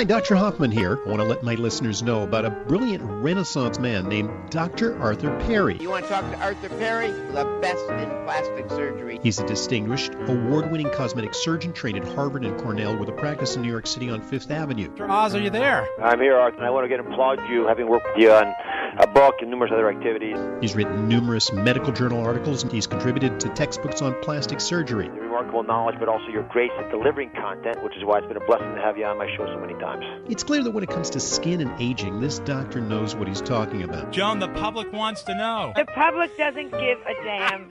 Hi, Dr. Hoffman here. I want to let my listeners know about a brilliant Renaissance man named Dr. Arthur Perry. You want to talk to Arthur Perry? The best in plastic surgery. He's a distinguished, award winning cosmetic surgeon trained at Harvard and Cornell with a practice in New York City on Fifth Avenue. Dr. Oz, are you there? I'm here, Arthur, and I want to get applaud you having worked with you on a book and numerous other activities. He's written numerous medical journal articles and he's contributed to textbooks on plastic surgery. Your remarkable knowledge, but also your grace at delivering content, which is why it's been a blessing to have you on my show so many times. It's clear that when it comes to skin and aging, this doctor knows what he's talking about. Joan, the public wants to know. The public doesn't give a damn.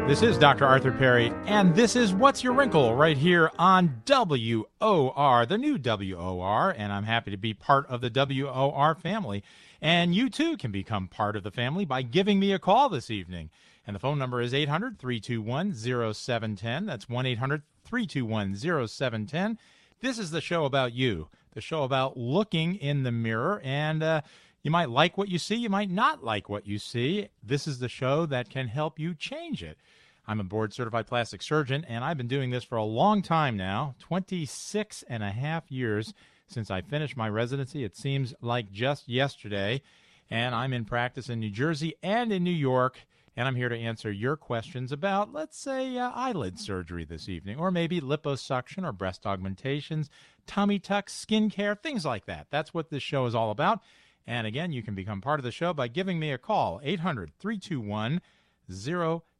This is Dr. Arthur Perry, and this is What's Your Wrinkle right here on WOR, the new WOR, and I'm happy to be part of the WOR family. And you too can become part of the family by giving me a call this evening. And the phone number is 800 321 0710. That's 1 800 321 0710. This is the show about you, the show about looking in the mirror and, uh, you might like what you see, you might not like what you see. This is the show that can help you change it. I'm a board certified plastic surgeon, and I've been doing this for a long time now 26 and a half years since I finished my residency. It seems like just yesterday. And I'm in practice in New Jersey and in New York. And I'm here to answer your questions about, let's say, uh, eyelid surgery this evening, or maybe liposuction or breast augmentations, tummy tucks, skincare, things like that. That's what this show is all about. And again, you can become part of the show by giving me a call, 800 321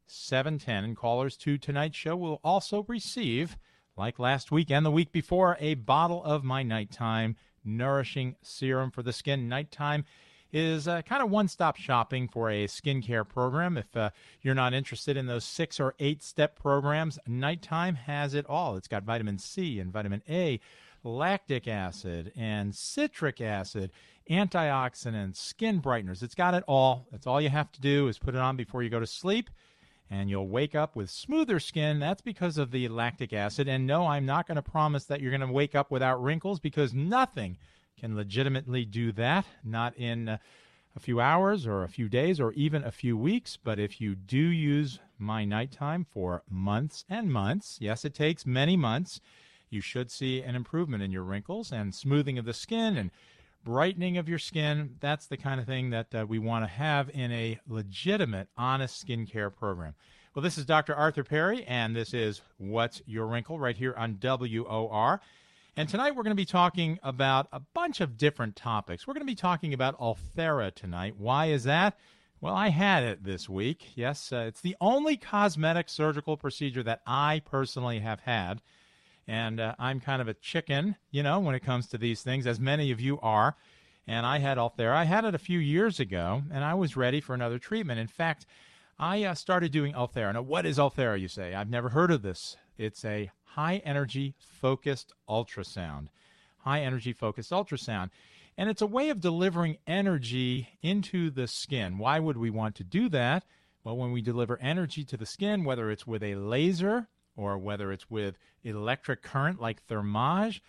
0710. And callers to tonight's show will also receive, like last week and the week before, a bottle of my nighttime nourishing serum for the skin. Nighttime is uh, kind of one stop shopping for a skincare program. If uh, you're not interested in those six or eight step programs, Nighttime has it all. It's got vitamin C and vitamin A, lactic acid and citric acid, antioxidants, skin brighteners. It's got it all. That's all you have to do is put it on before you go to sleep. And you'll wake up with smoother skin. That's because of the lactic acid. And no, I'm not going to promise that you're going to wake up without wrinkles because nothing can legitimately do that, not in a few hours or a few days or even a few weeks. But if you do use my nighttime for months and months, yes, it takes many months, you should see an improvement in your wrinkles and smoothing of the skin and brightening of your skin. That's the kind of thing that uh, we want to have in a legitimate, honest skincare program. Well, this is Dr. Arthur Perry, and this is What's Your Wrinkle right here on WOR. And tonight we're going to be talking about a bunch of different topics. We're going to be talking about Ulthera tonight. Why is that? Well, I had it this week. Yes, uh, it's the only cosmetic surgical procedure that I personally have had. And uh, I'm kind of a chicken, you know, when it comes to these things, as many of you are. And I had Ulthera. I had it a few years ago, and I was ready for another treatment. In fact, I uh, started doing Ulthera. Now, what is Ulthera, you say? I've never heard of this. It's a high energy focused ultrasound. High energy focused ultrasound. And it's a way of delivering energy into the skin. Why would we want to do that? Well, when we deliver energy to the skin, whether it's with a laser or whether it's with electric current like Thermage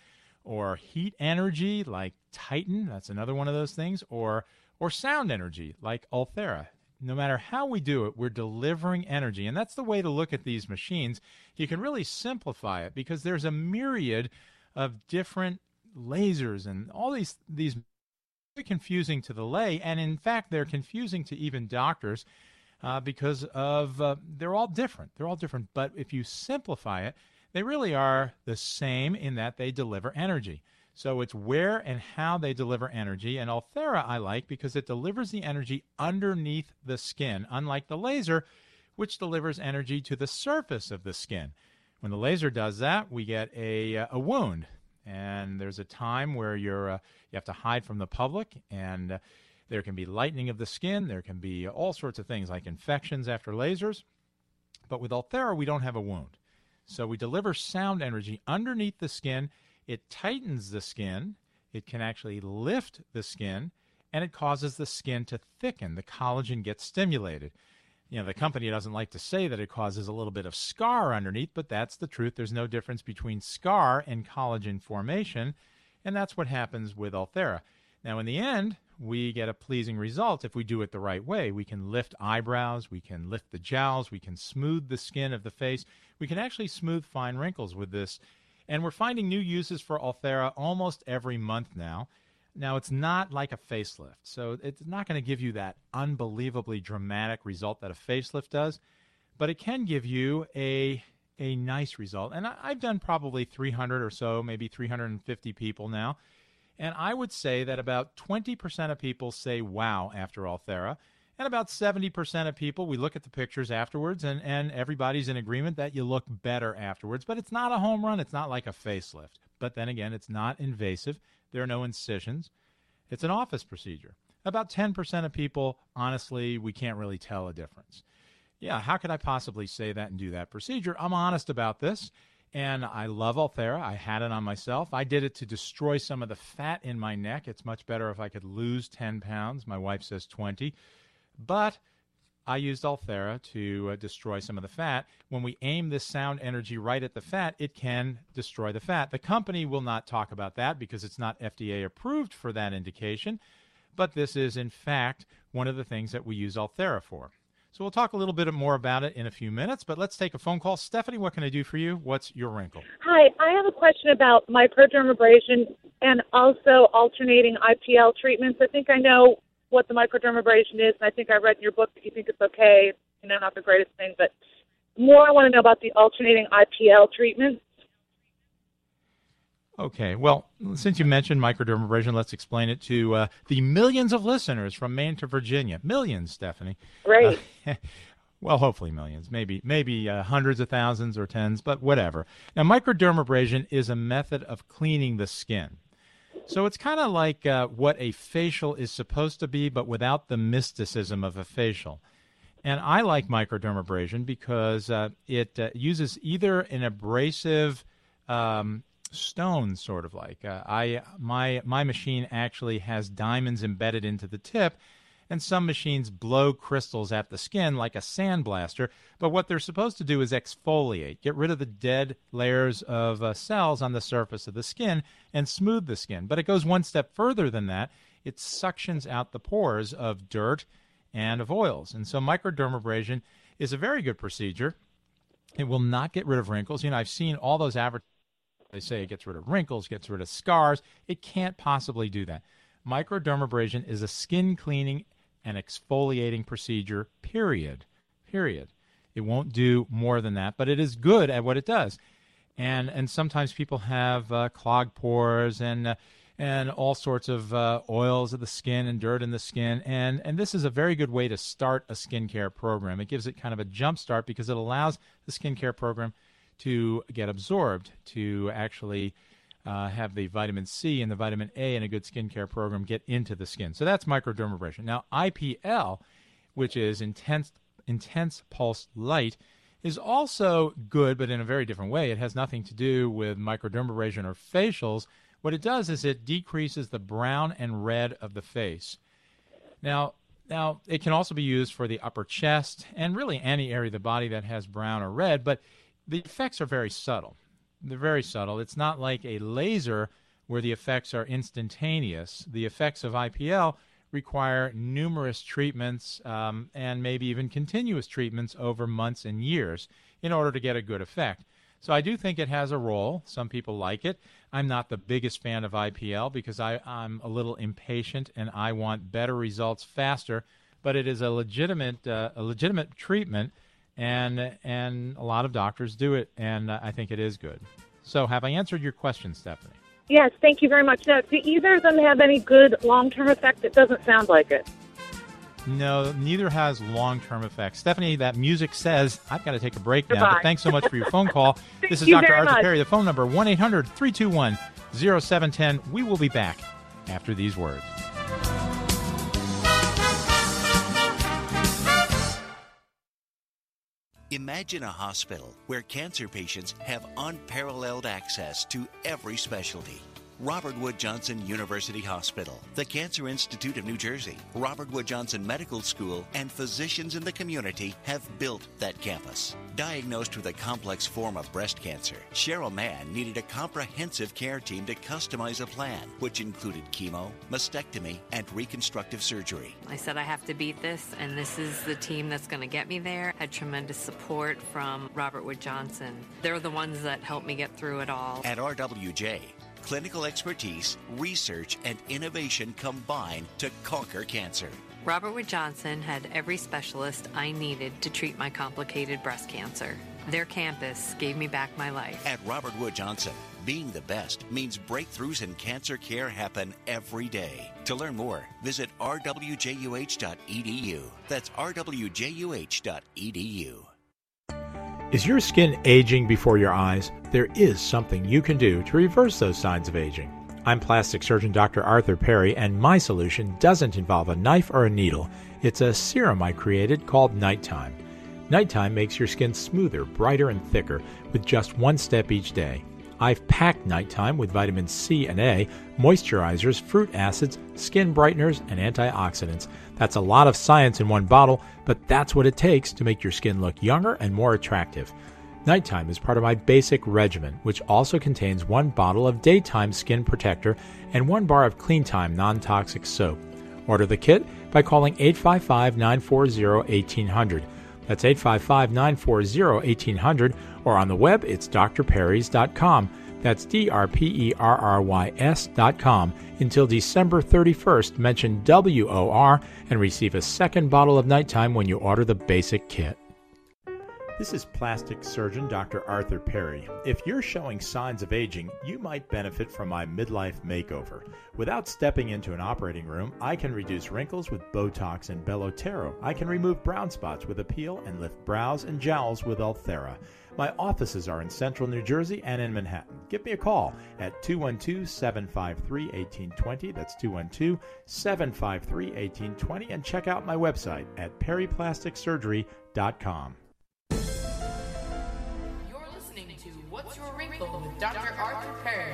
or heat energy like Titan, that's another one of those things, or or sound energy like Ulthera no matter how we do it, we're delivering energy. And that's the way to look at these machines. You can really simplify it because there's a myriad of different lasers and all these these confusing to the lay and in fact they're confusing to even doctors uh, because of uh, they're all different they're all different but if you simplify it they really are the same in that they deliver energy so it's where and how they deliver energy. And Ulthera I like because it delivers the energy underneath the skin, unlike the laser, which delivers energy to the surface of the skin. When the laser does that, we get a, uh, a wound. And there's a time where you're, uh, you have to hide from the public, and uh, there can be lightening of the skin. There can be all sorts of things like infections after lasers. But with Ulthera, we don't have a wound. So we deliver sound energy underneath the skin it tightens the skin. It can actually lift the skin, and it causes the skin to thicken. The collagen gets stimulated. You know, the company doesn't like to say that it causes a little bit of scar underneath, but that's the truth. There's no difference between scar and collagen formation, and that's what happens with Ulthera. Now, in the end, we get a pleasing result if we do it the right way. We can lift eyebrows, we can lift the jowls, we can smooth the skin of the face, we can actually smooth fine wrinkles with this. And we're finding new uses for Ulthera almost every month now. Now, it's not like a facelift, so it's not going to give you that unbelievably dramatic result that a facelift does, but it can give you a a nice result. And I, I've done probably 300 or so, maybe 350 people now, and I would say that about 20% of people say wow after Ulthera, and about 70% of people, we look at the pictures afterwards, and, and everybody's in agreement that you look better afterwards. But it's not a home run. It's not like a facelift. But then again, it's not invasive. There are no incisions. It's an office procedure. About 10% of people, honestly, we can't really tell a difference. Yeah, how could I possibly say that and do that procedure? I'm honest about this. And I love Ulthera. I had it on myself. I did it to destroy some of the fat in my neck. It's much better if I could lose 10 pounds. My wife says 20. But I used Ulthera to uh, destroy some of the fat. When we aim this sound energy right at the fat, it can destroy the fat. The company will not talk about that because it's not FDA approved for that indication. But this is, in fact, one of the things that we use Ulthera for. So we'll talk a little bit more about it in a few minutes, but let's take a phone call. Stephanie, what can I do for you? What's your wrinkle? Hi, I have a question about microdermabrasion and also alternating IPL treatments. I think I know what the microdermabrasion is, and I think I read in your book that you think it's okay. You know, not the greatest thing, but more I want to know about the alternating IPL treatments. Okay, well, since you mentioned microdermabrasion, let's explain it to uh, the millions of listeners from Maine to Virginia. Millions, Stephanie. Great. Uh, well, hopefully millions, maybe maybe uh, hundreds of thousands or tens, but whatever. Now, microdermabrasion is a method of cleaning the skin. So it's kind of like uh, what a facial is supposed to be, but without the mysticism of a facial. And I like microdermabrasion because uh, it uh, uses either an abrasive um, stone, sort of like uh, I my my machine actually has diamonds embedded into the tip, and some machines blow crystals at the skin like a sandblaster. But what they're supposed to do is exfoliate, get rid of the dead layers of uh, cells on the surface of the skin, and smooth the skin. But it goes one step further than that. It suctions out the pores of dirt and of oils. And so microdermabrasion is a very good procedure. It will not get rid of wrinkles. You know, I've seen all those advertisements. They say it gets rid of wrinkles, gets rid of scars. It can't possibly do that. Microdermabrasion is a skin cleaning and exfoliating procedure, period. Period. It won't do more than that, but it is good at what it does. And and sometimes people have uh, clogged pores and uh, and all sorts of uh, oils of the skin and dirt in the skin. And and this is a very good way to start a skincare program. It gives it kind of a jump start because it allows the skincare program to get absorbed, to actually uh, have the vitamin C and the vitamin A in a good skincare program get into the skin. So that's microdermabrasion. Now, IPL, which is intense intense pulse light, is also good, but in a very different way. It has nothing to do with microdermabrasion or facials. What it does is it decreases the brown and red of the face. Now, now it can also be used for the upper chest and really any area of the body that has brown or red, but the effects are very subtle. They're very subtle. It's not like a laser where the effects are instantaneous. The effects of IPL require numerous treatments um, and maybe even continuous treatments over months and years in order to get a good effect. So I do think it has a role. Some people like it. I'm not the biggest fan of IPL because I, I'm a little impatient and I want better results faster. But it is a legitimate uh, a legitimate treatment and and a lot of doctors do it, and I think it is good. So, have I answered your question, Stephanie? Yes, thank you very much. Now, do either of them have any good long-term effect? It doesn't sound like it. No, neither has long-term effects. Stephanie, that music says I've got to take a break Goodbye. now. But thanks so much for your phone call. this is Dr. Arthur much. Perry. The phone number one 321 0710 We will be back after these words. Imagine a hospital where cancer patients have unparalleled access to every specialty. Robert Wood Johnson University Hospital, the Cancer Institute of New Jersey, Robert Wood Johnson Medical School, and physicians in the community have built that campus. Diagnosed with a complex form of breast cancer, Cheryl Mann needed a comprehensive care team to customize a plan, which included chemo, mastectomy, and reconstructive surgery. I said, I have to beat this, and this is the team that's going to get me there. Had tremendous support from Robert Wood Johnson. They're the ones that helped me get through it all. At RWJ, clinical expertise, research, and innovation combine to conquer cancer. Robert Wood Johnson had every specialist I needed to treat my complicated breast cancer. Their campus gave me back my life. At Robert Wood Johnson, being the best means breakthroughs in cancer care happen every day. To learn more, visit rwjuh.edu. That's rwjuh.edu. Is your skin aging before your eyes? There is something you can do to reverse those signs of aging. I'm plastic surgeon Dr. Arthur Perry, and my solution doesn't involve a knife or a needle. It's a serum I created called Nighttime. Nighttime makes your skin smoother, brighter, and thicker with just one step each day. I've packed Nighttime with vitamin C and A, moisturizers, fruit acids, skin brighteners, and antioxidants. That's a lot of science in one bottle, but that's what it takes to make your skin look younger and more attractive. Nighttime is part of my basic regimen, which also contains one bottle of daytime skin protector and one bar of Clean Time non toxic soap. Order the kit by calling 855 940 1800. That's 855 940 1800, or on the web, it's drperrys.com. That's D R P E R R Y S.com. Until December 31st, mention WOR and receive a second bottle of nighttime when you order the basic kit. This is plastic surgeon Dr. Arthur Perry. If you're showing signs of aging, you might benefit from my midlife makeover. Without stepping into an operating room, I can reduce wrinkles with Botox and Belotero. I can remove brown spots with Appeal and lift brows and jowls with Ulthera. My offices are in central New Jersey and in Manhattan. Give me a call at 212 753 1820. That's 212 753 1820. And check out my website at perryplasticsurgery.com. With Dr. Arthur Perry.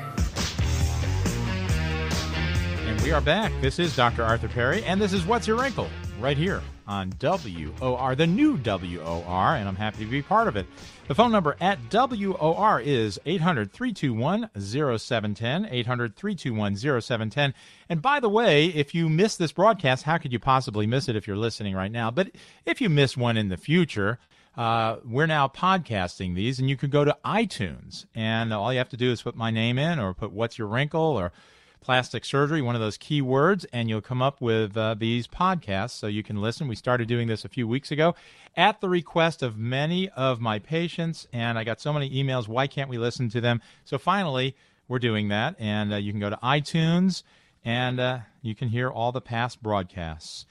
And we are back. This is Dr. Arthur Perry, and this is What's Your Wrinkle right here on WOR, the new WOR, and I'm happy to be part of it. The phone number at WOR is 800 321 0710. 800 321 0710. And by the way, if you missed this broadcast, how could you possibly miss it if you're listening right now? But if you miss one in the future, uh, we're now podcasting these, and you could go to iTunes, and all you have to do is put my name in, or put "What's Your Wrinkle," or plastic surgery, one of those keywords, and you'll come up with uh, these podcasts so you can listen. We started doing this a few weeks ago at the request of many of my patients, and I got so many emails. Why can't we listen to them? So finally, we're doing that, and uh, you can go to iTunes and uh, you can hear all the past broadcasts.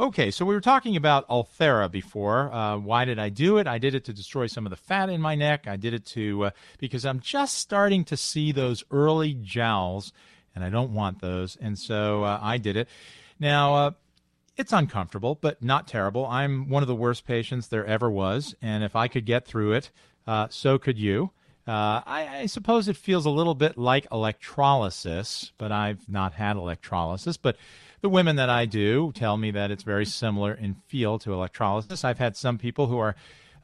Okay, so we were talking about Ulthera before. Uh, why did I do it? I did it to destroy some of the fat in my neck. I did it to uh, because I'm just starting to see those early jowls, and I don't want those, and so uh, I did it. Now uh, it's uncomfortable, but not terrible. I'm one of the worst patients there ever was, and if I could get through it, uh, so could you. Uh, I, I, suppose it feels a little bit like electrolysis, but I've not had electrolysis. But the women that I do tell me that it's very similar in feel to electrolysis. I've had some people who are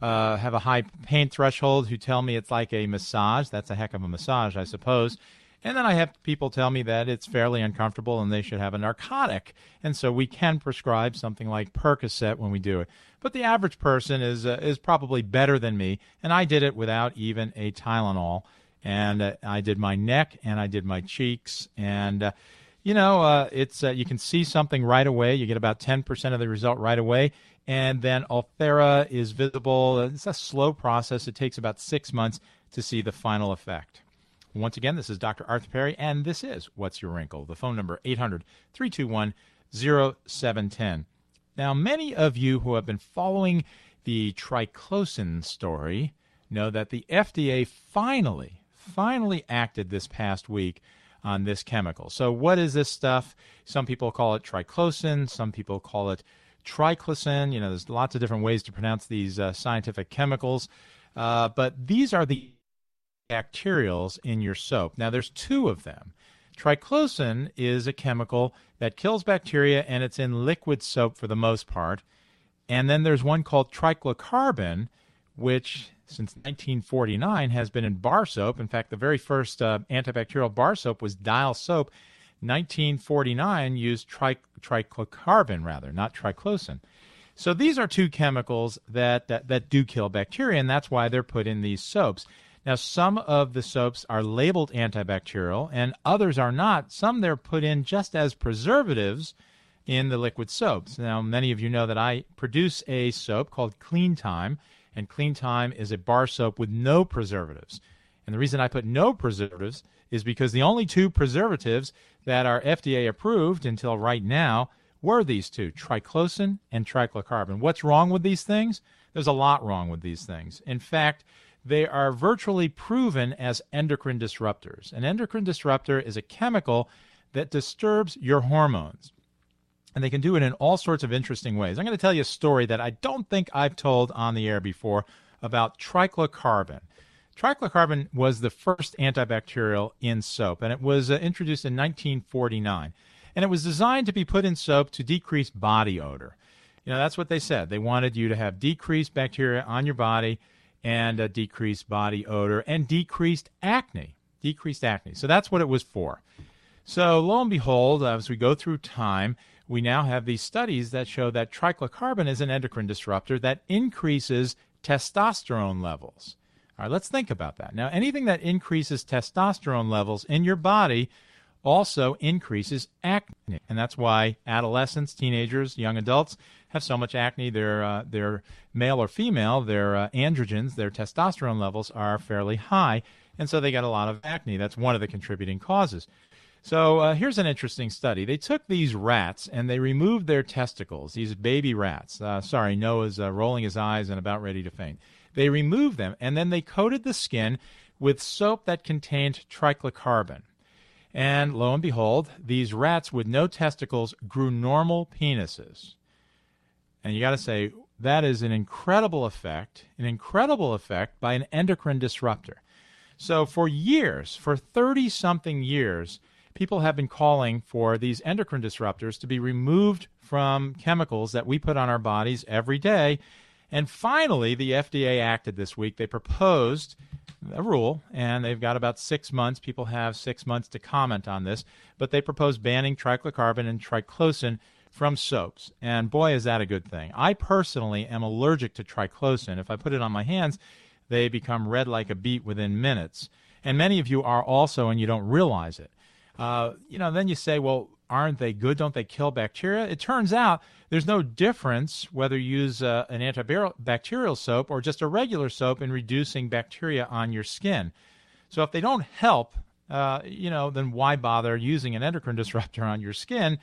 uh, have a high pain threshold who tell me it's like a massage. That's a heck of a massage, I suppose. And then I have people tell me that it's fairly uncomfortable and they should have a narcotic. And so we can prescribe something like Percocet when we do it. But the average person is uh, is probably better than me, and I did it without even a Tylenol. And uh, I did my neck and I did my cheeks and uh, you know, uh, it's uh, you can see something right away. You get about 10% of the result right away, and then Ulthera is visible. It's a slow process. It takes about six months to see the final effect. Once again, this is Dr. Arthur Perry, and this is What's Your Wrinkle? The phone number 800 321 0710. Now, many of you who have been following the triclosan story know that the FDA finally, finally acted this past week on this chemical. So, what is this stuff? Some people call it triclosan, some people call it triclosan. You know, there's lots of different ways to pronounce these uh, scientific chemicals, uh, but these are the bacterials in your soap. Now, there's two of them. Triclosan is a chemical that kills bacteria and it's in liquid soap for the most part. And then there's one called triclocarban, which since 1949 has been in bar soap. In fact, the very first uh, antibacterial bar soap was Dial soap. 1949 used tri- triclocarban rather, not triclosan. So these are two chemicals that, that, that do kill bacteria, and that's why they're put in these soaps. Now, some of the soaps are labeled antibacterial, and others are not. Some they're put in just as preservatives in the liquid soaps. Now, many of you know that I produce a soap called Clean Time, and Clean Time is a bar soap with no preservatives. And the reason I put no preservatives is because the only two preservatives that are FDA approved until right now were these two, triclosan and triclocarban. What's wrong with these things? There's a lot wrong with these things. In fact, they are virtually proven as endocrine disruptors. An endocrine disruptor is a chemical that disturbs your hormones. And they can do it in all sorts of interesting ways. I'm going to tell you a story that I don't think I've told on the air before about triclocarban. Triclocarban was the first antibacterial in soap, and it was uh, introduced in 1949. And it was designed to be put in soap to decrease body odor. You know, that's what they said. They wanted you to have decreased bacteria on your body and a decreased body odor and decreased acne. Decreased acne. So that's what it was for. So lo and behold, as we go through time, we now have these studies that show that triclocarban is an endocrine disruptor that increases testosterone levels. All right, let's think about that. Now, anything that increases testosterone levels in your body also increases acne. And that's why adolescents, teenagers, young adults have so much acne. Their, uh, their male or female, their uh, androgens, their testosterone levels are fairly high. And so they get a lot of acne. That's one of the contributing causes. So uh, here's an interesting study. They took these rats and they removed their testicles, these baby rats. Uh, sorry, Noah's uh, rolling his eyes and about ready to faint. They removed them and then they coated the skin with soap that contained triclocarban. And lo and behold, these rats with no testicles grew normal penises. And you got to say, that is an incredible effect, an incredible effect by an endocrine disruptor. So, for years, for 30 something years, people have been calling for these endocrine disruptors to be removed from chemicals that we put on our bodies every day. And finally, the FDA acted this week. They proposed a rule, and they've got about six months. People have six months to comment on this, but they propose banning triclocarban and triclosan from soaps. And boy, is that a good thing. I personally am allergic to triclosan. If I put it on my hands, they become red like a beet within minutes. And many of you are also, and you don't realize it. Uh, you know, then you say, well, aren't they good? Don't they kill bacteria? It turns out there's no difference whether you use uh, an antibacterial soap or just a regular soap in reducing bacteria on your skin. So if they don't help, uh, you know, then why bother using an endocrine disruptor on your skin?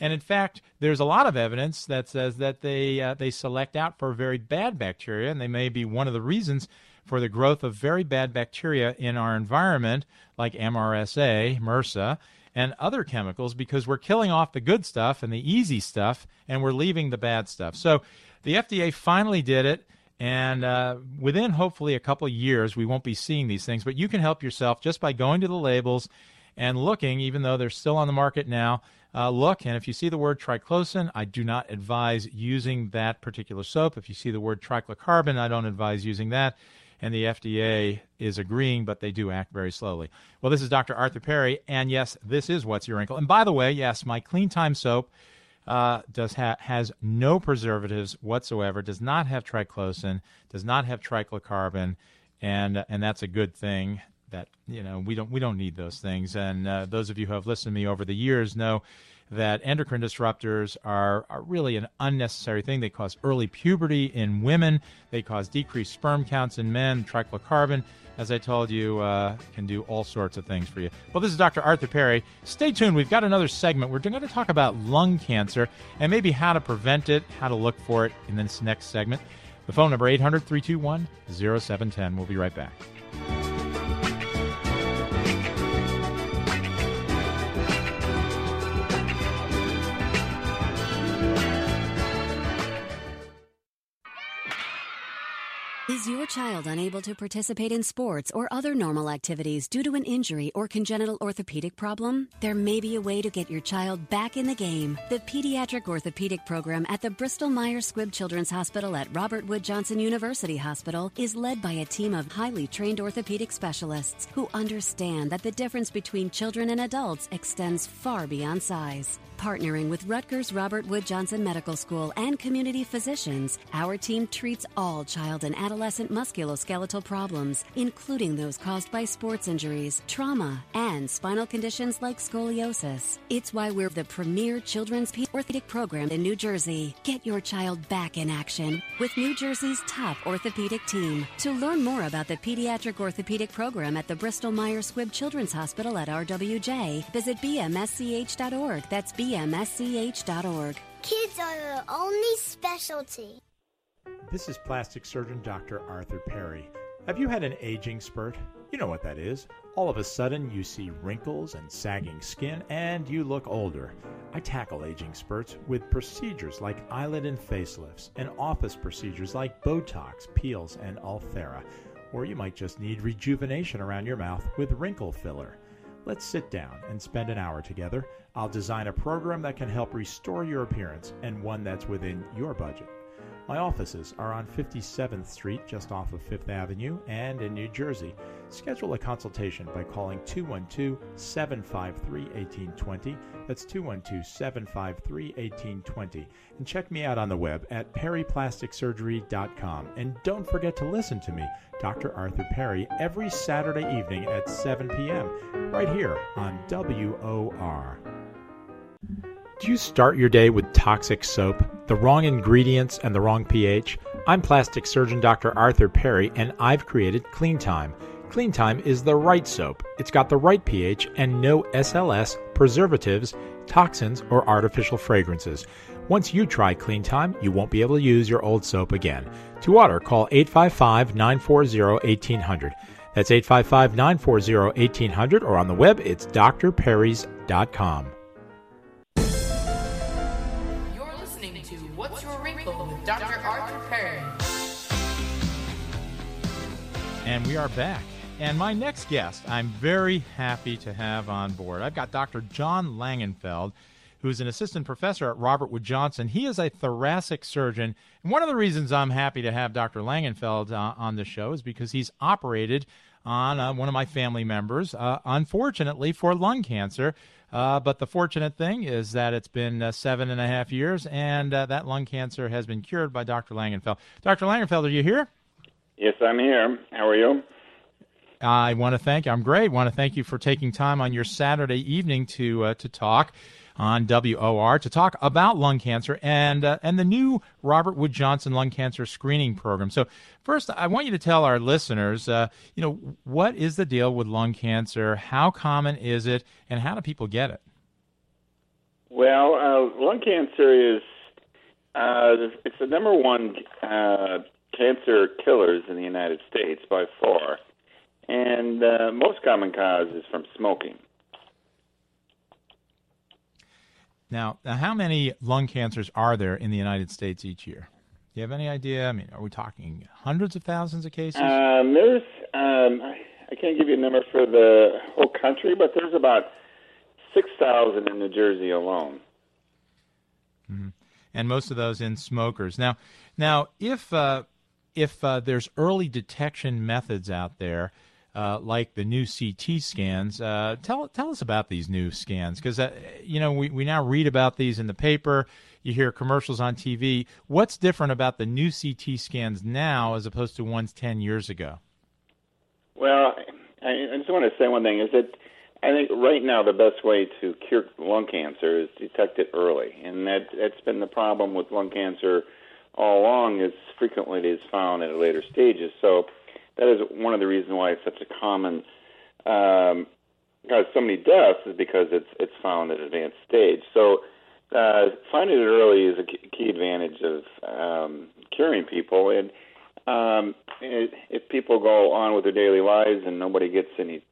And in fact, there's a lot of evidence that says that they uh, they select out for very bad bacteria, and they may be one of the reasons for the growth of very bad bacteria in our environment, like MRSA, MRSA, and other chemicals because we're killing off the good stuff and the easy stuff and we're leaving the bad stuff. So the FDA finally did it. And uh, within hopefully a couple years, we won't be seeing these things. But you can help yourself just by going to the labels and looking, even though they're still on the market now. Uh, look, and if you see the word triclosan, I do not advise using that particular soap. If you see the word triclocarban, I don't advise using that and the FDA is agreeing, but they do act very slowly. Well, this is Dr. Arthur Perry, and yes, this is What's Your Wrinkle. And by the way, yes, my Clean Time soap uh, does ha- has no preservatives whatsoever, does not have triclosan, does not have triclocarban, and and that's a good thing. That you know we don't we don't need those things. And uh, those of you who have listened to me over the years know that endocrine disruptors are, are really an unnecessary thing. They cause early puberty in women, they cause decreased sperm counts in men. Triclocarban, as I told you, uh, can do all sorts of things for you. Well, this is Dr. Arthur Perry. Stay tuned. We've got another segment. We're going to talk about lung cancer and maybe how to prevent it, how to look for it in this next segment. The phone number 800 321 0710. We'll be right back. Is your child unable to participate in sports or other normal activities due to an injury or congenital orthopedic problem? There may be a way to get your child back in the game. The Pediatric Orthopedic Program at the Bristol Myers Squibb Children's Hospital at Robert Wood Johnson University Hospital is led by a team of highly trained orthopedic specialists who understand that the difference between children and adults extends far beyond size. Partnering with Rutgers Robert Wood Johnson Medical School and community physicians, our team treats all child and adolescent musculoskeletal problems, including those caused by sports injuries, trauma, and spinal conditions like scoliosis. It's why we're the premier children's orthopedic program in New Jersey. Get your child back in action with New Jersey's top orthopedic team. To learn more about the pediatric orthopedic program at the Bristol Myers Squibb Children's Hospital at RWJ, visit bmsch.org. That's bmsch.org. Kids are the only specialty. This is plastic surgeon Dr. Arthur Perry. Have you had an aging spurt? You know what that is. All of a sudden, you see wrinkles and sagging skin, and you look older. I tackle aging spurts with procedures like eyelid and facelifts, and office procedures like Botox, peels, and Ulthera. Or you might just need rejuvenation around your mouth with wrinkle filler. Let's sit down and spend an hour together. I'll design a program that can help restore your appearance and one that's within your budget. My offices are on 57th Street, just off of Fifth Avenue, and in New Jersey. Schedule a consultation by calling 212 753 1820. That's 212 753 1820. And check me out on the web at perryplasticsurgery.com. And don't forget to listen to me, Dr. Arthur Perry, every Saturday evening at 7 p.m., right here on WOR. Do you start your day with toxic soap, the wrong ingredients, and the wrong pH? I'm plastic surgeon Dr. Arthur Perry, and I've created Clean Time. Clean Time is the right soap. It's got the right pH and no SLS, preservatives, toxins, or artificial fragrances. Once you try Clean Time, you won't be able to use your old soap again. To order, call 855 940 1800. That's 855 940 1800, or on the web, it's drperrys.com. And we are back. And my next guest, I'm very happy to have on board. I've got Dr. John Langenfeld, who's an assistant professor at Robert Wood Johnson. He is a thoracic surgeon. And one of the reasons I'm happy to have Dr. Langenfeld uh, on the show is because he's operated on uh, one of my family members, uh, unfortunately, for lung cancer. Uh, but the fortunate thing is that it's been uh, seven and a half years, and uh, that lung cancer has been cured by Dr. Langenfeld. Dr. Langenfeld, are you here? Yes, I'm here. How are you? I want to thank you. I'm great. I want to thank you for taking time on your Saturday evening to uh, to talk on WOR to talk about lung cancer and uh, and the new Robert Wood Johnson lung cancer screening program. So first, I want you to tell our listeners, uh, you know, what is the deal with lung cancer? How common is it, and how do people get it? Well, uh, lung cancer is uh, it's the number one uh, cancer killers in the United States by far, and uh, most common cause is from smoking. Now, how many lung cancers are there in the United States each year? Do you have any idea? I mean, are we talking hundreds of thousands of cases? Um, there's, um, I can't give you a number for the whole country, but there's about 6,000 in New Jersey alone. Mm-hmm. And most of those in smokers. Now, now if uh, if uh, there's early detection methods out there, uh, like the new CT scans. Uh, tell tell us about these new scans because uh, you know we, we now read about these in the paper. You hear commercials on TV. What's different about the new CT scans now as opposed to ones ten years ago? Well, I, I just want to say one thing: is that I think right now the best way to cure lung cancer is detect it early, and that that's been the problem with lung cancer all along. Is frequently is found at later stages. So that is one of the reasons why it's such a common um, because so many deaths is because it's it's found at an advanced stage. So uh, finding it early is a key advantage of um, curing people. And um, if people go on with their daily lives and nobody gets any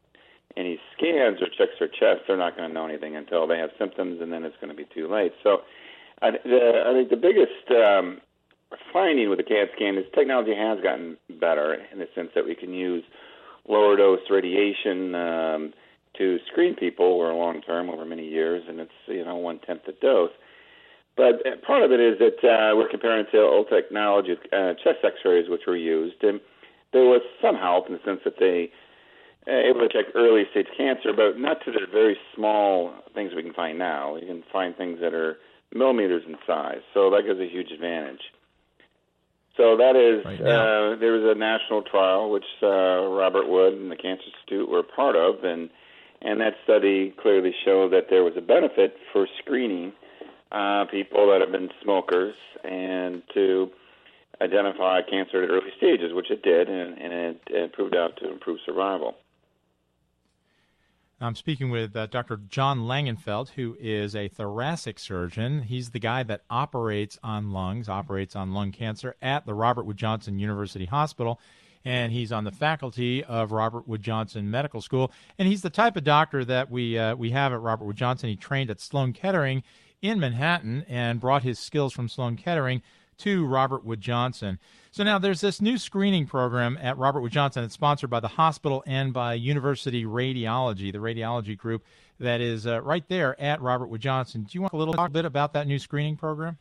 any scans or checks their chest, they're not going to know anything until they have symptoms, and then it's going to be too late. So I, the, I think the biggest um, finding with the CAT scan is technology has gotten better in the sense that we can use lower dose radiation um, to screen people over long term over many years, and it's you know one tenth the dose. But uh, part of it is that uh, we're comparing to old technology, uh, chest X-rays, which were used, and there was some help in the sense that they uh, able to check early stage cancer, but not to the very small things we can find now. You can find things that are millimeters in size, so that gives a huge advantage. So that is, right uh, there was a national trial which uh, Robert Wood and the Cancer Institute were part of, and and that study clearly showed that there was a benefit for screening uh, people that have been smokers and to identify cancer at early stages, which it did, and, and it, it proved out to improve survival. I'm speaking with uh, Dr. John Langenfeld, who is a thoracic surgeon. He's the guy that operates on lungs, operates on lung cancer at the Robert Wood Johnson University Hospital. And he's on the faculty of Robert Wood Johnson Medical School. And he's the type of doctor that we, uh, we have at Robert Wood Johnson. He trained at Sloan Kettering in Manhattan and brought his skills from Sloan Kettering to Robert Wood Johnson. So now there's this new screening program at Robert Wood Johnson. It's sponsored by the hospital and by University Radiology, the radiology group that is uh, right there at Robert Wood Johnson. Do you want a little talk a bit about that new screening program?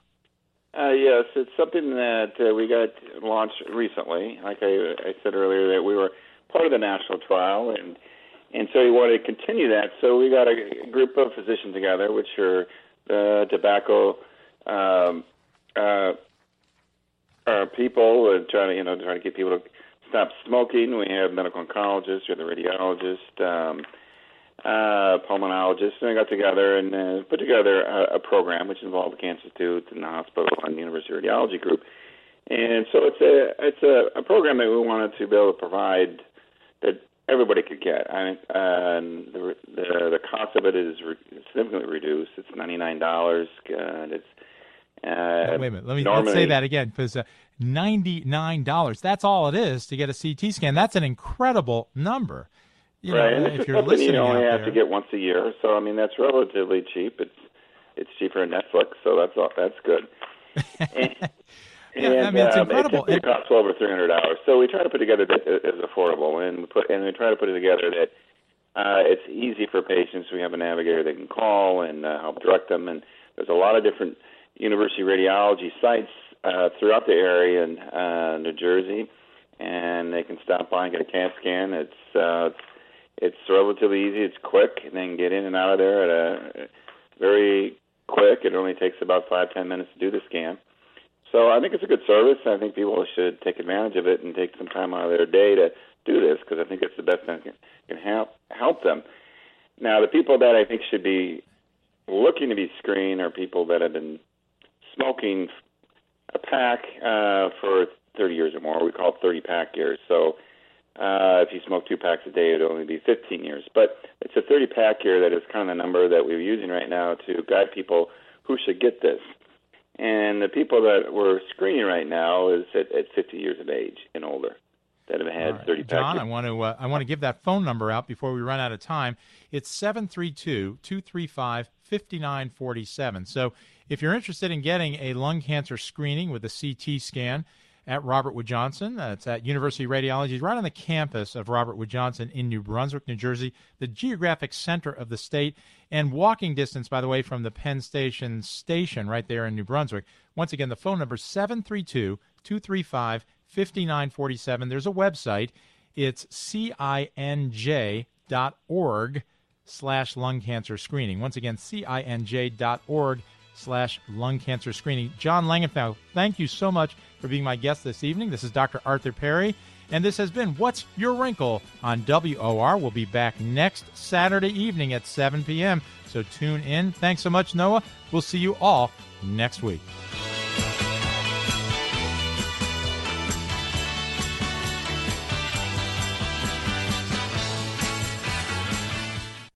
Uh, yes, it's something that uh, we got launched recently. Like I, I said earlier, that we were part of the national trial, and and so we wanted to continue that. So we got a group of physicians together, which are the tobacco um, uh, uh, people and trying to you know trying to get people to stop smoking. We have medical oncologists, we have the radiologist, um, uh, pulmonologist, and we got together and uh, put together a, a program which involved the Cancer Institute and the hospital and the University Radiology Group. And so it's a it's a, a program that we wanted to be able to provide that everybody could get. I uh, the, the the cost of it is re- significantly reduced. It's ninety nine dollars, and it's uh, wait a minute. Let me normally, let's say that again because uh, ninety-nine dollars. That's all it is to get a CT scan. That's an incredible number. You right. Know, and if you're listening, you only have there, to get once a year. So I mean, that's relatively cheap. It's it's cheaper than Netflix, so that's all, that's good. and, yeah, I mean, it's um, incredible. It, it costs twelve or three hundred dollars. So we try to put together that as affordable, and we put and we try to put it together that uh, it's easy for patients. We have a navigator they can call and uh, help direct them, and there's a lot of different university radiology sites uh, throughout the area in uh, New Jersey, and they can stop by and get a CAT scan. It's uh, it's relatively easy. It's quick, and they can get in and out of there at a very quick. It only takes about five ten minutes to do the scan. So I think it's a good service. I think people should take advantage of it and take some time out of their day to do this because I think it's the best thing that can help help them. Now, the people that I think should be looking to be screened are people that have been smoking a pack uh, for 30 years or more. We call it 30 pack years. So uh, if you smoke two packs a day, it would only be 15 years. But it's a 30 pack year that is kind of the number that we're using right now to guide people who should get this. And the people that we're screening right now is at, at 50 years of age and older that have had right. 30 pack. John, I want to uh, I want to give that phone number out before we run out of time. It's 732-235-5947. So if you're interested in getting a lung cancer screening with a CT scan at Robert Wood Johnson, that's at University Radiology, right on the campus of Robert Wood Johnson in New Brunswick, New Jersey, the geographic center of the state, and walking distance, by the way, from the Penn Station station right there in New Brunswick. Once again, the phone number is 732 235 5947. There's a website. It's cinj.org slash lung cancer screening. Once again, cinj.org slash lung cancer screening. John Langenfeld, thank you so much for being my guest this evening. This is Dr. Arthur Perry, and this has been What's Your Wrinkle on WOR. We'll be back next Saturday evening at 7 p.m., so tune in. Thanks so much, Noah. We'll see you all next week.